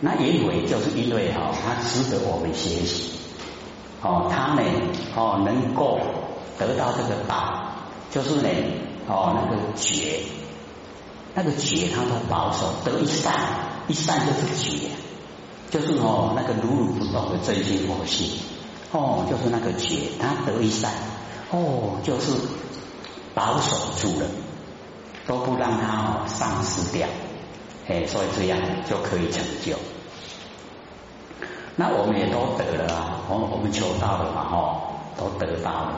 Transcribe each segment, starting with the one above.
那颜回就是因为哈，他值得我们学习。哦，他呢，哦，能够得到这个道，就是呢，哦，那个觉，那个觉他都保守，得一善，一善就是觉，就是哦，那个如如不动的真心佛性，哦，就是那个觉，他得一善，哦，就是保守住了，都不让他丧失掉，哎，所以这样就可以成就。那我们也都得了啊，我我们求到了嘛，哦，都得到了，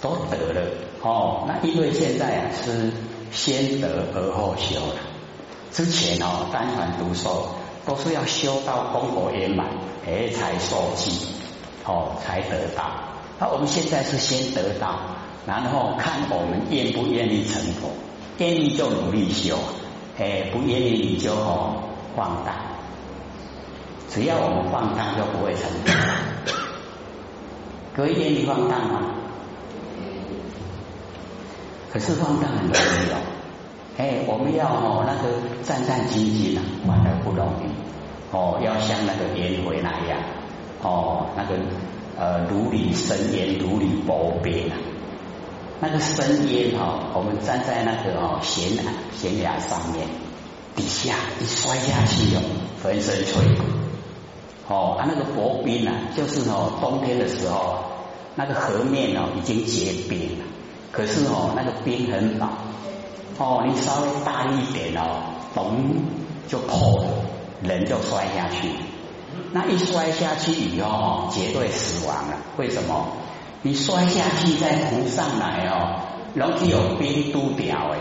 都得了，哦，那因为现在啊是先得而后修了，之前哦单传独受都是要修到功果圆满，哎才受记，哦才得到。那我们现在是先得到，然后看我们愿不愿意成佛，愿意就努力修，哎不愿意你就哦放荡。只要我们放荡，就不会成功。各位愿意放荡吗？可是放荡很容易哦。哎，我们要哦那个战战兢兢啊，反而不容易。哦，要像那个烟回那样，哦那个呃如履深渊，如履薄冰啊。那个深渊哈，我们站在那个哦悬崖悬崖上面，底下一摔下去哦，粉身碎骨。哦，啊，那个薄冰啊，就是哦，冬天的时候，那个河面哦已经结冰了，可是哦，那个冰很薄，哦，你稍微大一点哦，嘣就破了，人就摔下去。那一摔下去以后，绝对死亡了。为什么？你摔下去再浮上来哦，容易有冰都掉哎，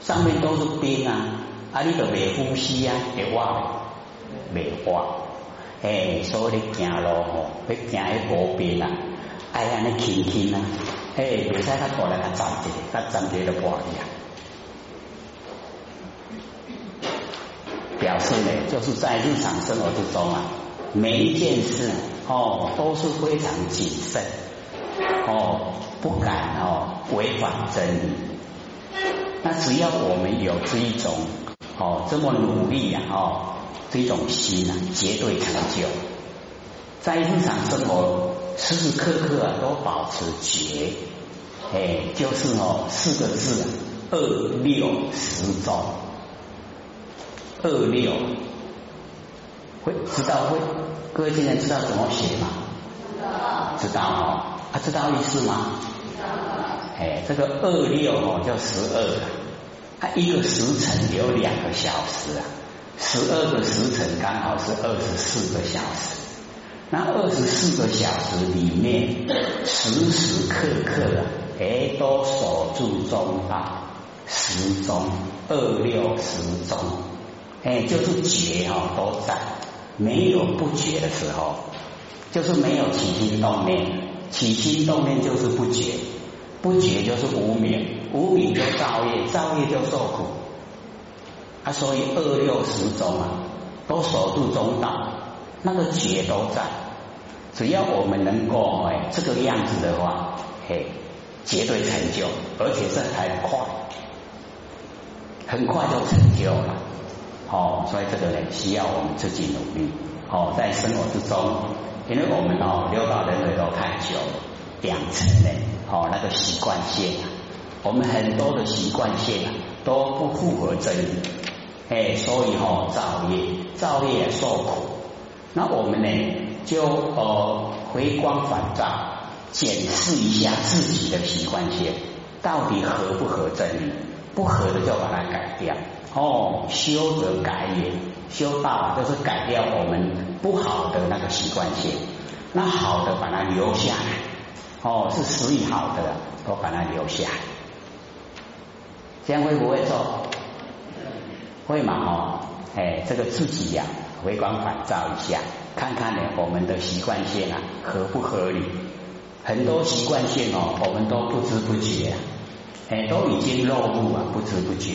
上面都是冰啊，啊，你都没呼吸啊，会哇。未化，哎，所以你行路吼，要行喺薄边啊，哎呀，你轻轻啊，哎，未使他过来他站起，他站起就破去啊。表示呢，就是在日常生活之中啊，每一件事哦都是非常谨慎，哦，不敢哦违反真理。那只要我们有这一种哦这么努力呀，哦。这种心啊，绝对成就。在日常生活，时时刻刻啊，都保持觉，哎，就是哦，四个字：啊二六十中。二六会知道会？各位今天知道怎么写吗？知道。知道哦，他知道意思吗？知道。哎，这个二六哦，叫十二，它一个时辰有两个小时啊。十二个时辰刚好是二十四个小时，那二十四个小时里面，时时刻刻啊，哎，都守住中道，时钟二六时钟，哎，就是觉哦都在，没有不觉的时候，就是没有起心动念，起心动念就是不觉，不觉就是无明，无明就造业，造业就受苦。啊，所以二六十中啊，都守住中道，那个觉都在。只要我们能够哎这个样子的话，嘿，绝对成就，而且是很快，很快就成就了。哦，所以这个呢，需要我们自己努力。哦，在生活之中，因为我们哦六道轮回都太久，养成了哦那个习惯性啊，我们很多的习惯性啊都不符合真理。哎，所以哦造业，造业受苦。那我们呢，就呃回光返照，检视一下自己的习惯性，到底合不合真理？不合的就把它改掉。哦，修则改也，修道就是改掉我们不好的那个习惯性，那好的把它留下来。哦，是属于好的，都把它留下来。这样会不会做？会嘛哦，哎，这个自己呀，回光返照一下，看看呢，我们的习惯性啊合不合理？很多习惯性哦，我们都不知不觉，哎，都已经落入啊，不知不觉，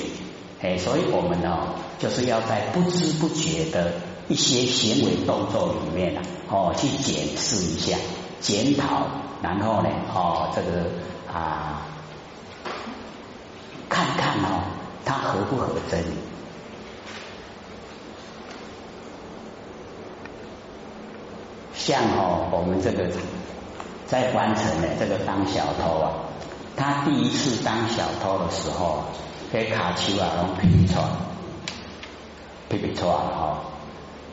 诶所以我们呢就是要在不知不觉的一些行为动作里面呢哦去检视一下检讨然后呢哦这个啊看看哦它合不合真。理像哦我们这个在关城的这个当小偷啊他第一次当小偷的时候给卡丘啊，拢皮皮穿，皮皮穿哈。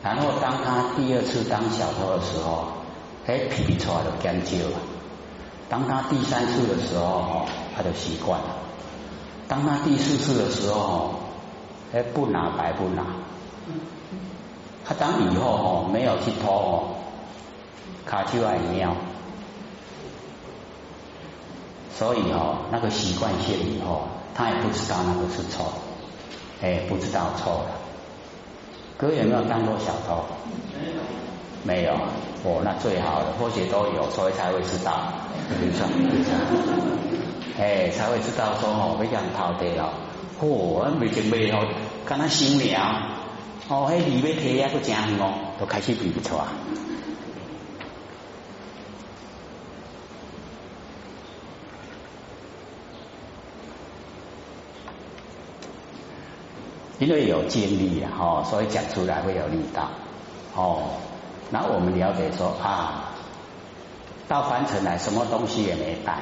然后当他第二次当小偷的时候，哎，皮皮穿就干旧了。当他第三次的时候，吼他就习惯了。当他第四次的时候，哎，不拿白不拿。他当以后吼，没有去偷哦，卡丘还喵。所以哦，那个习惯性以后，他也不知道那个是错，哎，不知道错了。哥有没有当过小偷？没有，没有哦，那最好了，或许都有，所以才会知道。没错，没错。哎，才会知道说哦，非常偷地了。嚯，未经未好，跟他想了。哦，迄里面贴啊，个真哦，都开始比不错啊。因为有经历啊，哦，所以讲出来会有力道。哦，那我们了解说啊，到凡尘来，什么东西也没带，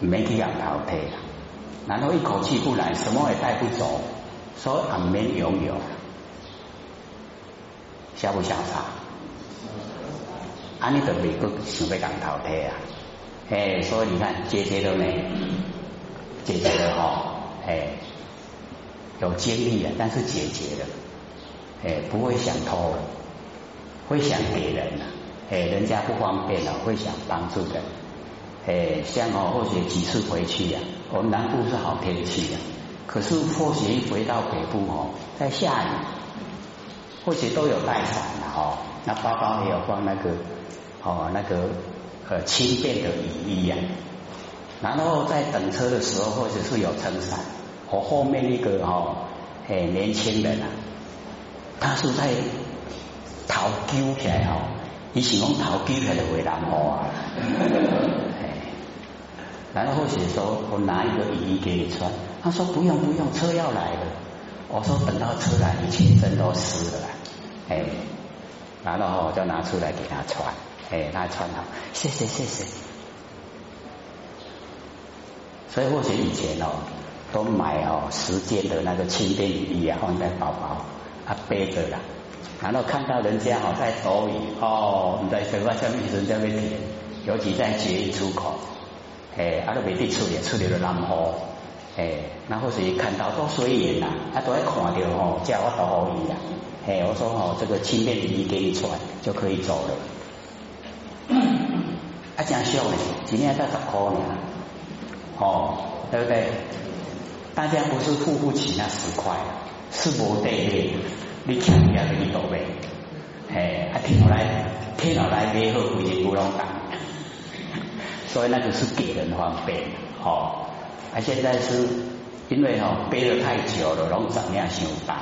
没去养淘汰了，然后一口气不来，什么也带不走。所以很免拥有，潇不潇洒？安尼都未够想要讲淘汰啊！哎，所以你看，姐姐都没，姐姐的哈，哎，有经历啊，但是姐姐的，哎，不会想偷了，会想给人了，哎，人家不方便了，会想帮助的，哎，像哦，或许几次回去呀，我们南部是好天气呀。可是或许一回到北部哦，在下雨，或许都有带伞的哦，那包包也有放那个哦那个呃轻便的雨衣呀。然后在等车的时候，或者是有撑伞。我后面那个哦，哎年轻人啊，他是在逃丢起来哦，你是讲头揪起来会难摸啊。然后或许说我拿一个雨衣给你穿。他说不用不用，车要来了。我说等到车来，你全身都湿了。哎，然后我就拿出来给他穿，哎，他穿好，谢谢谢谢。所以或许以前哦，都买哦时间的那个轻便雨衣啊，放在包包啊背着啦。然后看到人家哦在抖雨哦，你在什么下面人家被填，尤其在捷运出口，哎，阿都未地处理，处理了南河。哎，那或是看到都随缘呐，他都会看到吼，叫我都可以啦。哎，我说哦，这个轻便雨衣给你穿就可以走了。啊，真少呢，今年才十块呢，哦，对不对？大家不是付不起那十块，是无得的，你欠人家的你都没。哎，啊，听来听来背好贵的不拢讲，所以那个是给人方便，哦。啊，现在是因为哦背了太久了，拢长命伤重，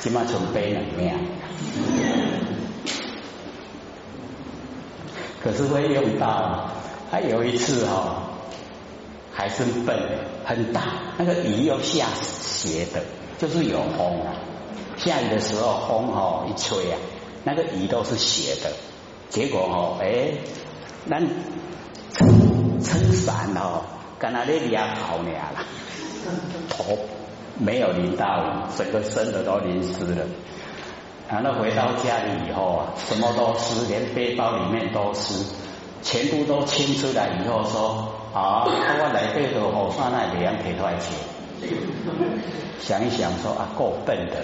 起码从背两命。可是会用到，还有一次哦，还是笨，很大，那个雨又下斜的，就是有风啊。下雨的时候风哦一吹啊，那个雨都是斜的，结果哦哎，那撑撑伞哦。刚才那俩好俩了，头没有淋到，整个身子都淋湿了。然后回到家里以后啊，什么都湿，连背包里面都湿，全部都清出来以后说啊，我来这个火山那两赔多少钱？想一想说啊，够笨的。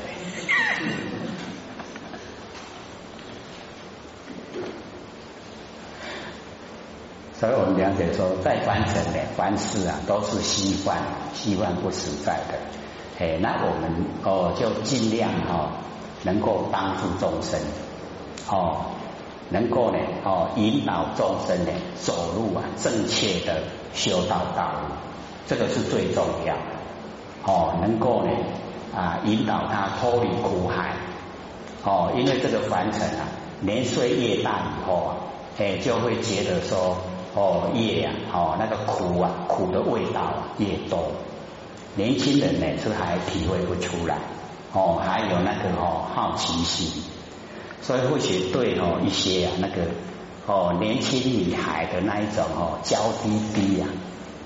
所以我们了解说，在凡尘的凡事啊，都是虚幻，虚幻不实在的。哎，那我们哦，就尽量哦，能够帮助众生，哦，能够呢，哦，引导众生呢，走入啊正确的修道道路，这个是最重要的。哦，能够呢啊，引导他脱离苦海。哦，因为这个凡尘啊，年岁越大以后啊，哎，就会觉得说。哦，越呀，哦，那个苦啊，苦的味道越多。年轻人呢是还体会不出来，哦，还有那个哦好奇心，所以或许对哦一些啊那个哦年轻女孩的那一种哦娇滴滴啊，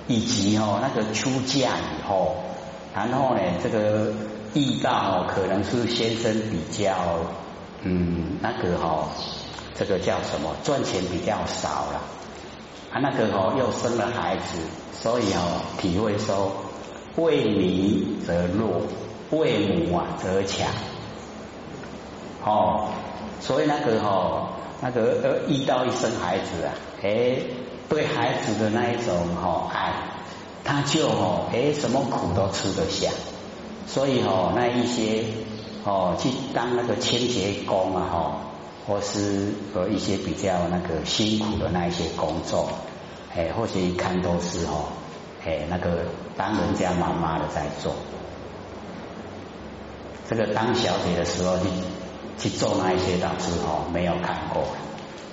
以及哦那个出嫁以后，然后呢这个遇到可能是先生比较嗯那个哈这个叫什么赚钱比较少了，啊那个哦又生了孩子，所以哦体会说为民则弱，为母啊则强，哦。所以那个哈，那个呃，遇到一生孩子啊，哎，对孩子的那一种哈爱，他就哦，哎，什么苦都吃得下。所以哦，那一些哦，去当那个清洁工啊哈，或是呃一些比较那个辛苦的那一些工作，哎，或许一看都是哦，哎，那个当人家妈妈的在做。这个当小姐的时候就。去做那一些老师哦，没有看过，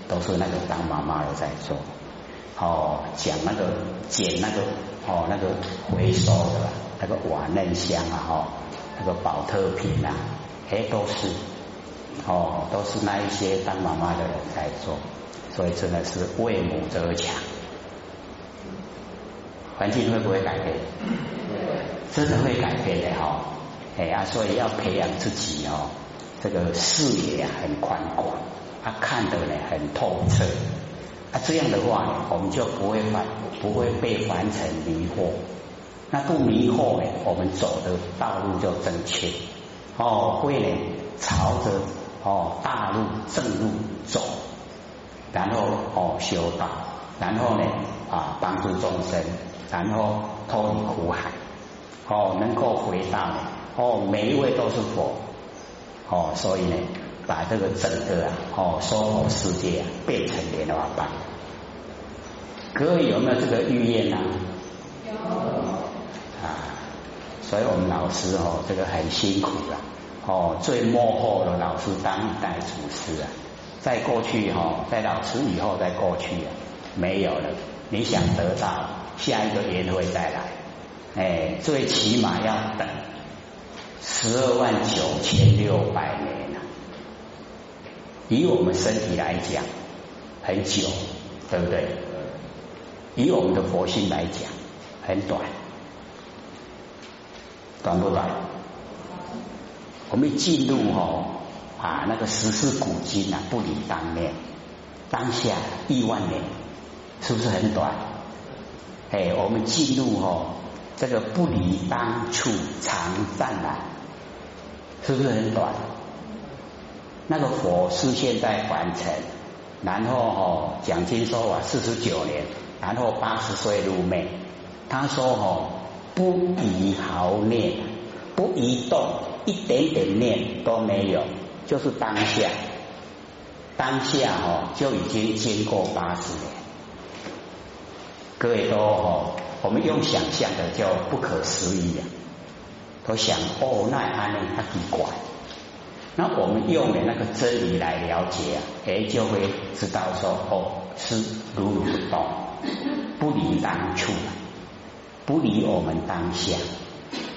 都是那个当妈妈的在做，哦，讲那个捡那个哦那个回收的那个瓦楞箱啊，哈，那个保特瓶啊，哎都是，哦都是那一些当妈妈的人在做，所以真的是为母则强。环境会不会改变？真的会改变的哈，哎啊，所以要培养自己哦。这个视野啊很宽广，他看的呢很透彻，啊这样的话我们就不会凡不会被凡尘迷惑，那不迷惑呢，我们走的道路就正确，哦会呢朝着哦大路正路走，然后哦修道，然后呢啊帮助众生，然后脱离苦海，哦能够回到哦每一位都是佛。哦，所以呢，把这个整个啊，哦，娑婆世界啊，变成莲花瓣。各位有没有这个预言呢？有。啊，所以我们老师哦，这个很辛苦了。哦，最幕后的老师当一代祖师啊，在过去哈，在老师以后，在过去啊，没有了。你想得到下一个缘会再来，哎，最起码要等。十二万九千六百年了，以我们身体来讲，很久，对不对？以我们的佛性来讲，很短，短不短？我们进入哦啊那个十四古今啊，不理当面，当下亿万年，是不是很短？哎，我们进入哦。这个不离当处常湛然，是不是很短？那个佛是现在完成，然后哦，讲经说法四十九年，然后八十岁入灭。他说哦，不移毫念，不移动，一点点念都没有，就是当下，当下哦就已经经过八十年。各位都哦。我们用想象的叫不可思议啊，都想哦，那安呢？他奇怪。那我们用的那个真理来了解啊，哎，就会知道说哦，是如如不动，不离当处，不离我们当下。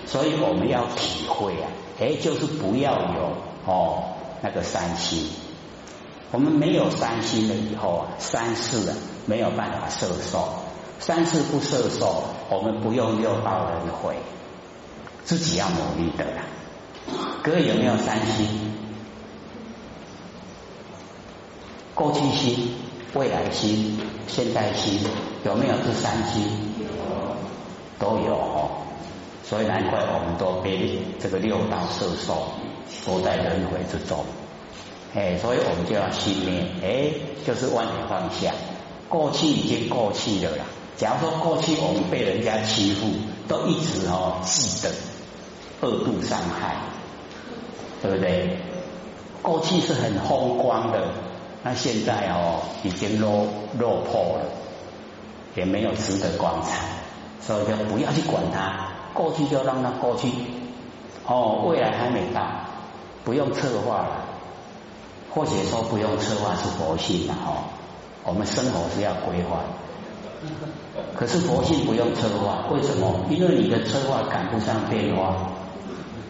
所以我们要体会啊，哎，就是不要有哦那个三心。我们没有三心了以后啊，三世啊没有办法摄受。三世不摄受，我们不用六道轮回，自己要努力的啦。各位有没有三心？过去心、未来心、现在心，有没有这三心？都有哦。所以难怪我们都被这个六道摄受，都在轮回之中。哎，所以我们就要信念，哎，就是万年放下，过去已经过去了啦。假如说过去我们被人家欺负，都一直哦记得恶度伤害，对不对？过去是很风光的，那现在哦已经落落魄了，也没有值得光彩，所以就不要去管它，过去就让它过去。哦，未来还没到，不用策划了，或者说不用策划是佛性的哦，我们生活是要规划。可是佛性不用策划，为什么？因为你的策划赶不上变化，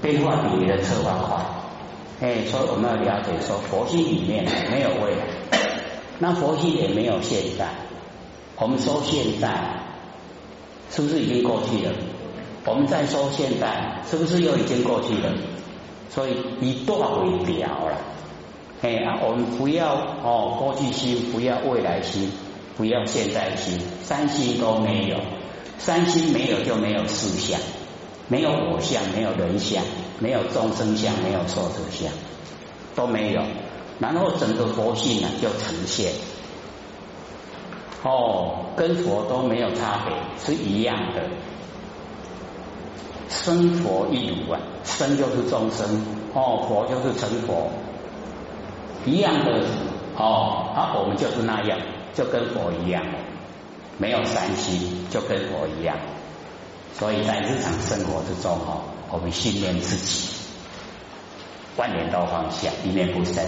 变化比你的策划快。哎，所以我们要了解说，佛性里面没有未来，那佛性也没有现在。我们说现在是不是已经过去了？我们再说现在是不是又已经过去了？所以以断为表了。哎啊，我们不要哦，过去心，不要未来心，不要现在心，三心都没有。三心没有就没有四相，没有我相，没有人相，没有众生相，没有寿者相，都没有。然后整个佛性呢就呈现。哦，跟佛都没有差别，是一样的。生佛一如啊，生就是众生，哦，佛就是成佛，一样的哦，啊，我们就是那样，就跟佛一样，没有三心，就跟佛一样。所以在日常生活之中，哈，我们训练自己，万念都放下，一念不生，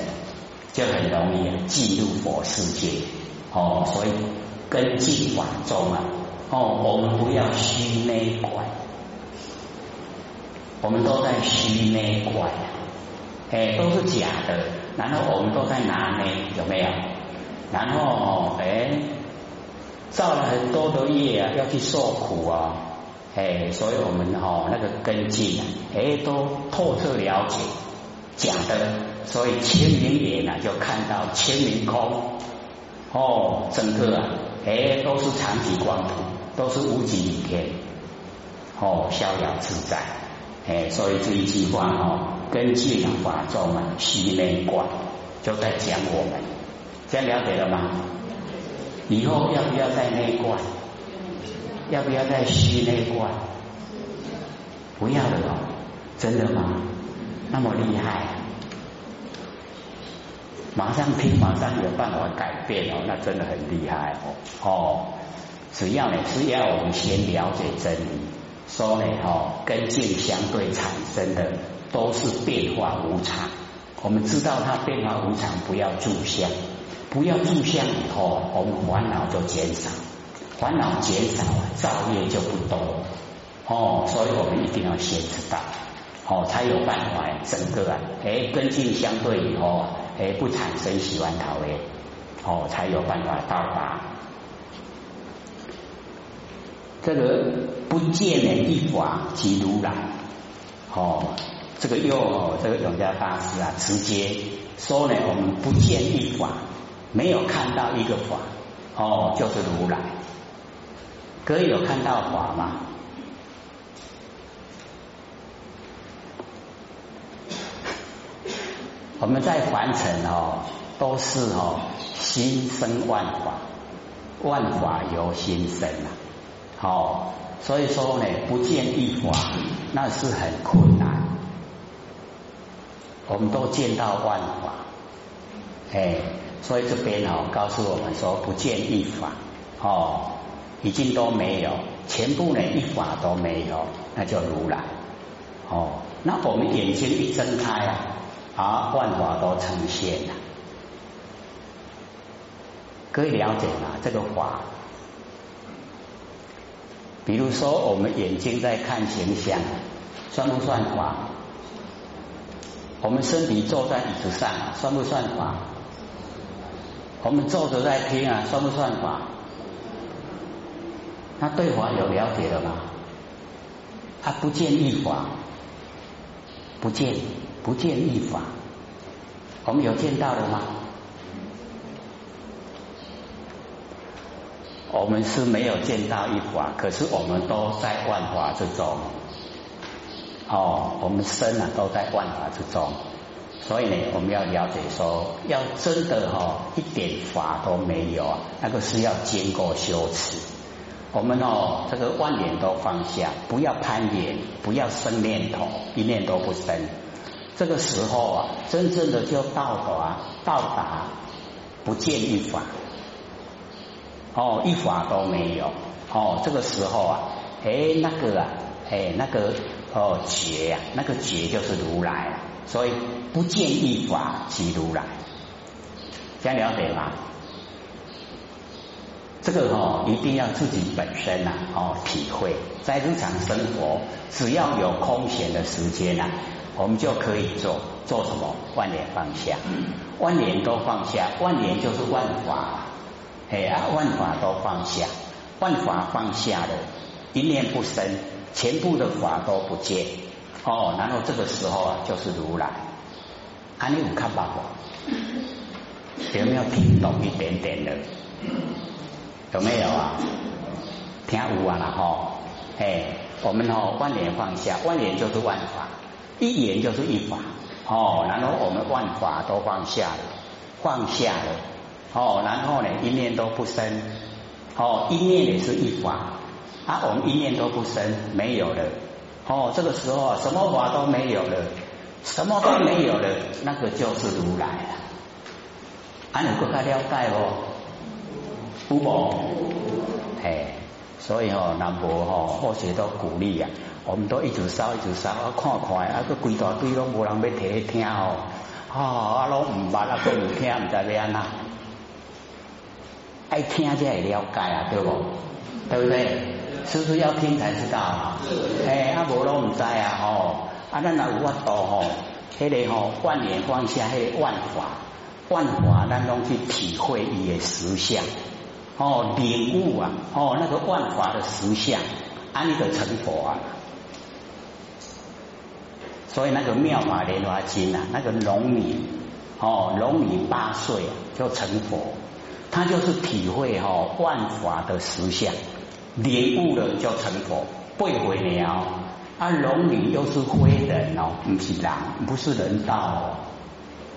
就很容易进入佛世界。哦，所以根进法中啊，哦，我们不要虚内观，我们都在虚内观，哎，都是假的，然后我们都在拿内，有没有？然后哎，造了很多的业啊，要去受苦啊，哎，所以我们哦那个根基啊，哎，都透彻了解讲的，所以千明眼呢就看到千明空。哦，整个啊，哎，都是长吉光，都是无极里天，哦，逍遥自在，哎，所以这一句话哦，跟净法中啊，虚内观，就在讲我们，这样了解了吗？以后要不要在内观？要不要在虚内观？不要了哦，真的吗？那么厉害？马上听，马上有办法改变哦，那真的很厉害哦。哦，只要呢是要我们先了解真理，说呢哦，跟境相对产生的都是变化无常。我们知道它变化无常，不要住相，不要住相以后，我们烦恼就减少，烦恼减少，造业就不多。哦，所以我们一定要先知道，哦，才有办法整个啊，哎，跟进相对以后啊。哎，不产生喜欢讨厌，哦，才有办法到达这个不见的一法即如来。哦，这个又这个永嘉大师啊，直接说呢，我们不见一法，没有看到一个法，哦，就是如来。各位有看到法吗？我们在凡尘哦，都是哦，心生万法，万法由心生啊。好，所以说呢，不见一法，那是很困难。我们都见到万法，哎，所以这边哦，告诉我们说，不见一法，哦，已经都没有，全部呢一法都没有，那就如来。哦，那我们眼睛一睁开啊。啊，万法都呈现了，可以了解吗？这个法，比如说我们眼睛在看形象，算不算法？我们身体坐在椅子上，算不算法？我们坐着在听啊，算不算法？那对法有了解了吗？他不见一法，不见。不见一法，我们有见到了吗？我们是没有见到一法，可是我们都在万法之中。哦，我们身啊都在万法之中，所以呢，我们要了解说，要真的哈一点法都没有啊，那个是要经过修持。我们哦，这个万念都放下，不要攀岩，不要生念头，一念都不生。这个时候啊，真正的就到达到达不见一法，哦，一法都没有，哦，这个时候啊，哎，那个啊，哎，那个哦觉呀，那个觉就是如来，所以不见一法即如来，这样了解吗？这个哦，一定要自己本身呐，哦，体会，在日常生活，只要有空闲的时间呐。我们就可以做做什么？万年放下，万年都放下，万年就是万法，哎呀，万法都放下，万法放下了，一念不生，全部的法都不见。哦，然后这个时候啊，就是如来。啊，你有看法不？有没有听懂一点点的？有没有啊？听有啊了哈。哎，我们哦，万年放下，万年就是万法，一言就是一法。哦，然后我们万法都放下了，放下了。哦，然后呢，一念都不生。哦，一念也是一法。啊，我们一念都不生，没有了。哦，这个时候啊什么法都没有了，什么都没有了，那个就是如来了。安有更加了解哦？不无？哎，所以哦，南无哦，或许都鼓励啊，我们都一直烧一直烧啊，看看啊，个规大堆拢无人要提听哦，啊，拢唔捌啊，都唔听，唔知要安那，爱听才会了解啊，对不？对不对？是不是要听才知道啊？哎，阿无拢唔知啊吼，啊咱若有法度吼，迄个吼万年放下，迄个万法，万法咱拢去体会伊的实相，哦，领悟啊，哦，那个万法的实相，安尼个成佛啊。所以那个妙法莲华经啊，那个农民哦，农民八岁就成佛，他就是体会吼万法的实相。领悟了就成佛，背回了啊！龙女又是灰人哦，不是人，不是人道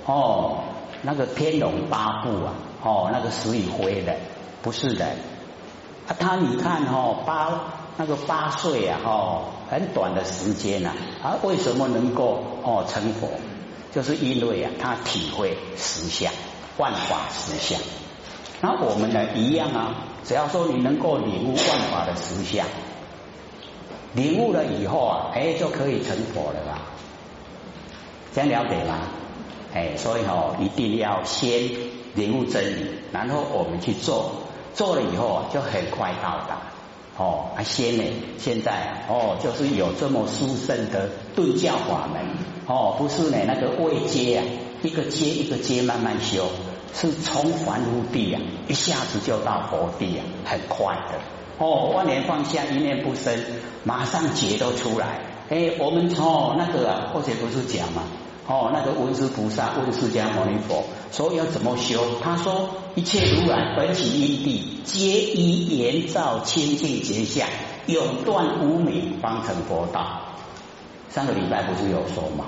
哦。哦，那个天龙八部啊，哦，那个属于非人，不是人啊。他你看哦，八那个八岁啊，哦，很短的时间呐，啊，为什么能够哦成佛？就是因为啊，他体会实相，万法实相。那我们呢，一样啊。只要说你能够领悟万法的实相，领悟了以后啊，哎，就可以成佛了吧？这样了解吗？哎，所以哦，一定要先领悟真理，然后我们去做，做了以后，就很快到达。哦，啊，先呢，现在哦，就是有这么殊胜的顿教法门，哦，不是呢，那个位阶啊，一个阶一个阶慢慢修。是从凡入地啊，一下子就到佛地啊，很快的哦。万年放下，一念不生，马上劫都出来。哎，我们从那个啊，或者不是讲嘛，哦，那个文殊菩萨问释迦牟尼佛，说要怎么修？他说一切如来本起因地，皆依言照清净觉相，永断无明，方成佛道。上个礼拜不是有说吗？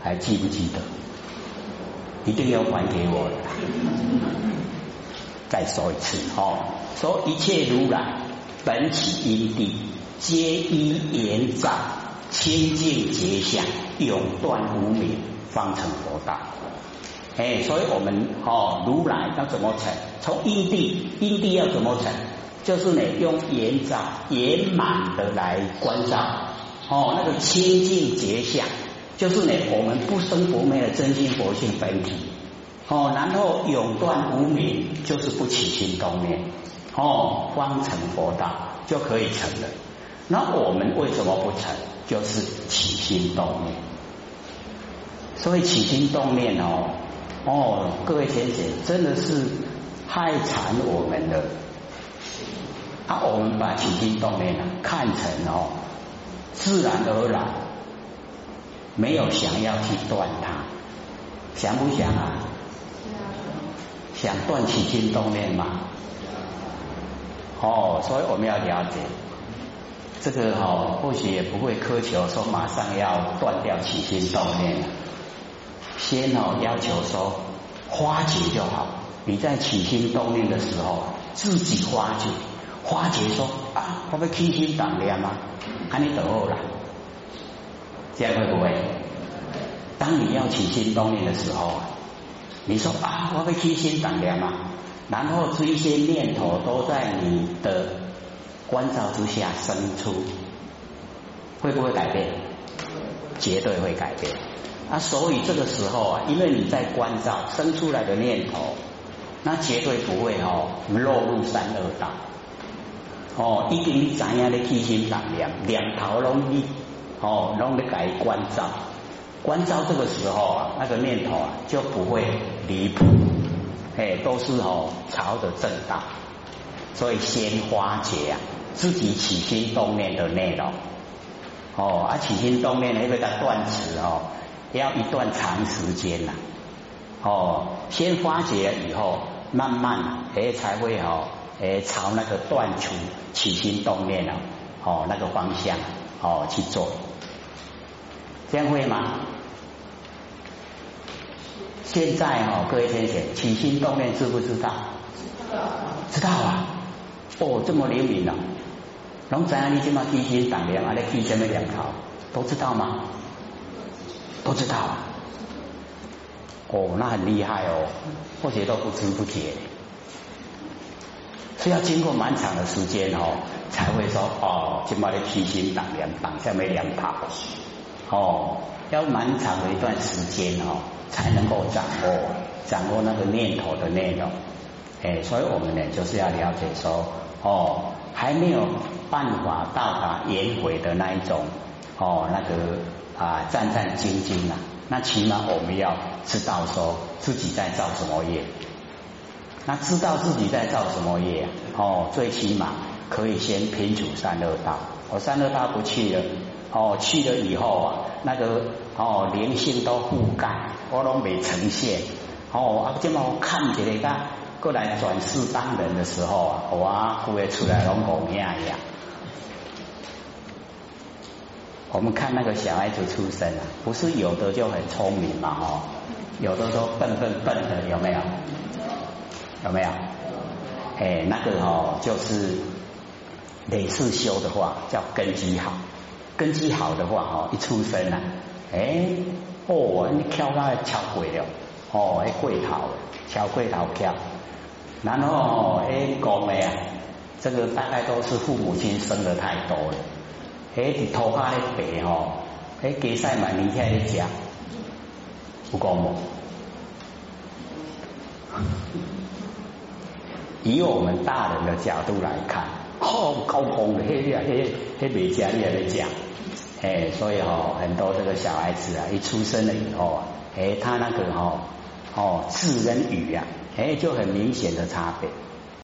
还记不记得？一定要还给我的。再说一次哦，说一切如来本起因地，皆依言照清净觉相，永断无明，方成佛道。哎，所以我们哦，如来要怎么成？从因地，因地要怎么成？就是呢，用言照圆满的来关照哦，那个清净觉相。就是呢，我们不生不灭的真心佛性本体，哦，然后永断无明，就是不起心动念，哦，方成佛道就可以成了。那我们为什么不成？就是起心动念。所以起心动念哦，哦，各位先生真的是害惨我们了。啊，我们把起心动念看成哦，自然而然。没有想要去断它，想不想啊？想断起心动念吗？哦，所以我们要了解这个哦，或许也不会苛求说马上要断掉起心动念，先哦要求说化解就好。你在起心动念的时候，自己化解，化解说啊，他会起心动念吗？看你等候了。这样会不会？当你要起心动念的时候，你说啊，我会起心动念嘛？然后这一些念头都在你的关照之下生出，会不会改变？绝对会改变。啊，所以这个时候啊，因为你在关照生出来的念头，那绝对不会哦落入三恶道。哦，一定怎样的起心动念，两头拢你。哦，拢咧改关照，观照这个时候啊，那个念头啊就不会离谱，哎，都是哦朝着正道，所以先化解啊自己起心动念的内容，哦，啊起心动念呢，因为它断词哦，要一段长时间呐，哦，先化解了以后，慢慢哎才会哦，哎朝那个断除起心动念啊，哦那个方向哦去做。这样会吗？现在哦，各位先生，起心动念知不知道？知道，知道啊！哦，这么灵敏啊！龙仔，你起码提心胆量啊，你提什么两套都知道吗？都知道啊！哦，那很厉害哦，或许都不知不觉，是要经过蛮长的时间哦，才会说哦，起码的提心胆量绑下没两条。哦，要蛮长的一段时间哦，才能够掌握掌握那个念头的内容。哎，所以我们呢就是要了解说，哦，还没有办法到达颜回的那一种哦，那个啊战战兢兢啊。那起码我们要知道说自己在造什么业。那知道自己在造什么业，哦，最起码可以先拼除三恶道。我三恶道不去了。哦，去了以后啊，那个哦灵性都覆盖，我都没呈现。哦，啊，这么看起来，他过来转世当人的时候啊，哇，忽然出来龙狗命一样。我们看那个小孩子出生啊，不是有的就很聪明嘛，哦，有的都笨笨笨的，有没有？有没有？哎，那个哦，就是累世修的话，叫根基好。根基好的话，哦，一出生啊，哎，哦，你跳那敲鬼了，哦，哎，鬼头，敲鬼头跳，然后哎，讲的啊，这个大概都是父母亲生的太多了，哎，你头发的白哦，哎，给晒满明天的讲，不讲吗？以我们大人的角度来看，好高空的，嘿呀嘿，嘿美家也在讲。哎，所以哈，很多这个小孩子啊，一出生了以后啊，哎，他那个哈，哦，字跟语啊，哎，就很明显的差别。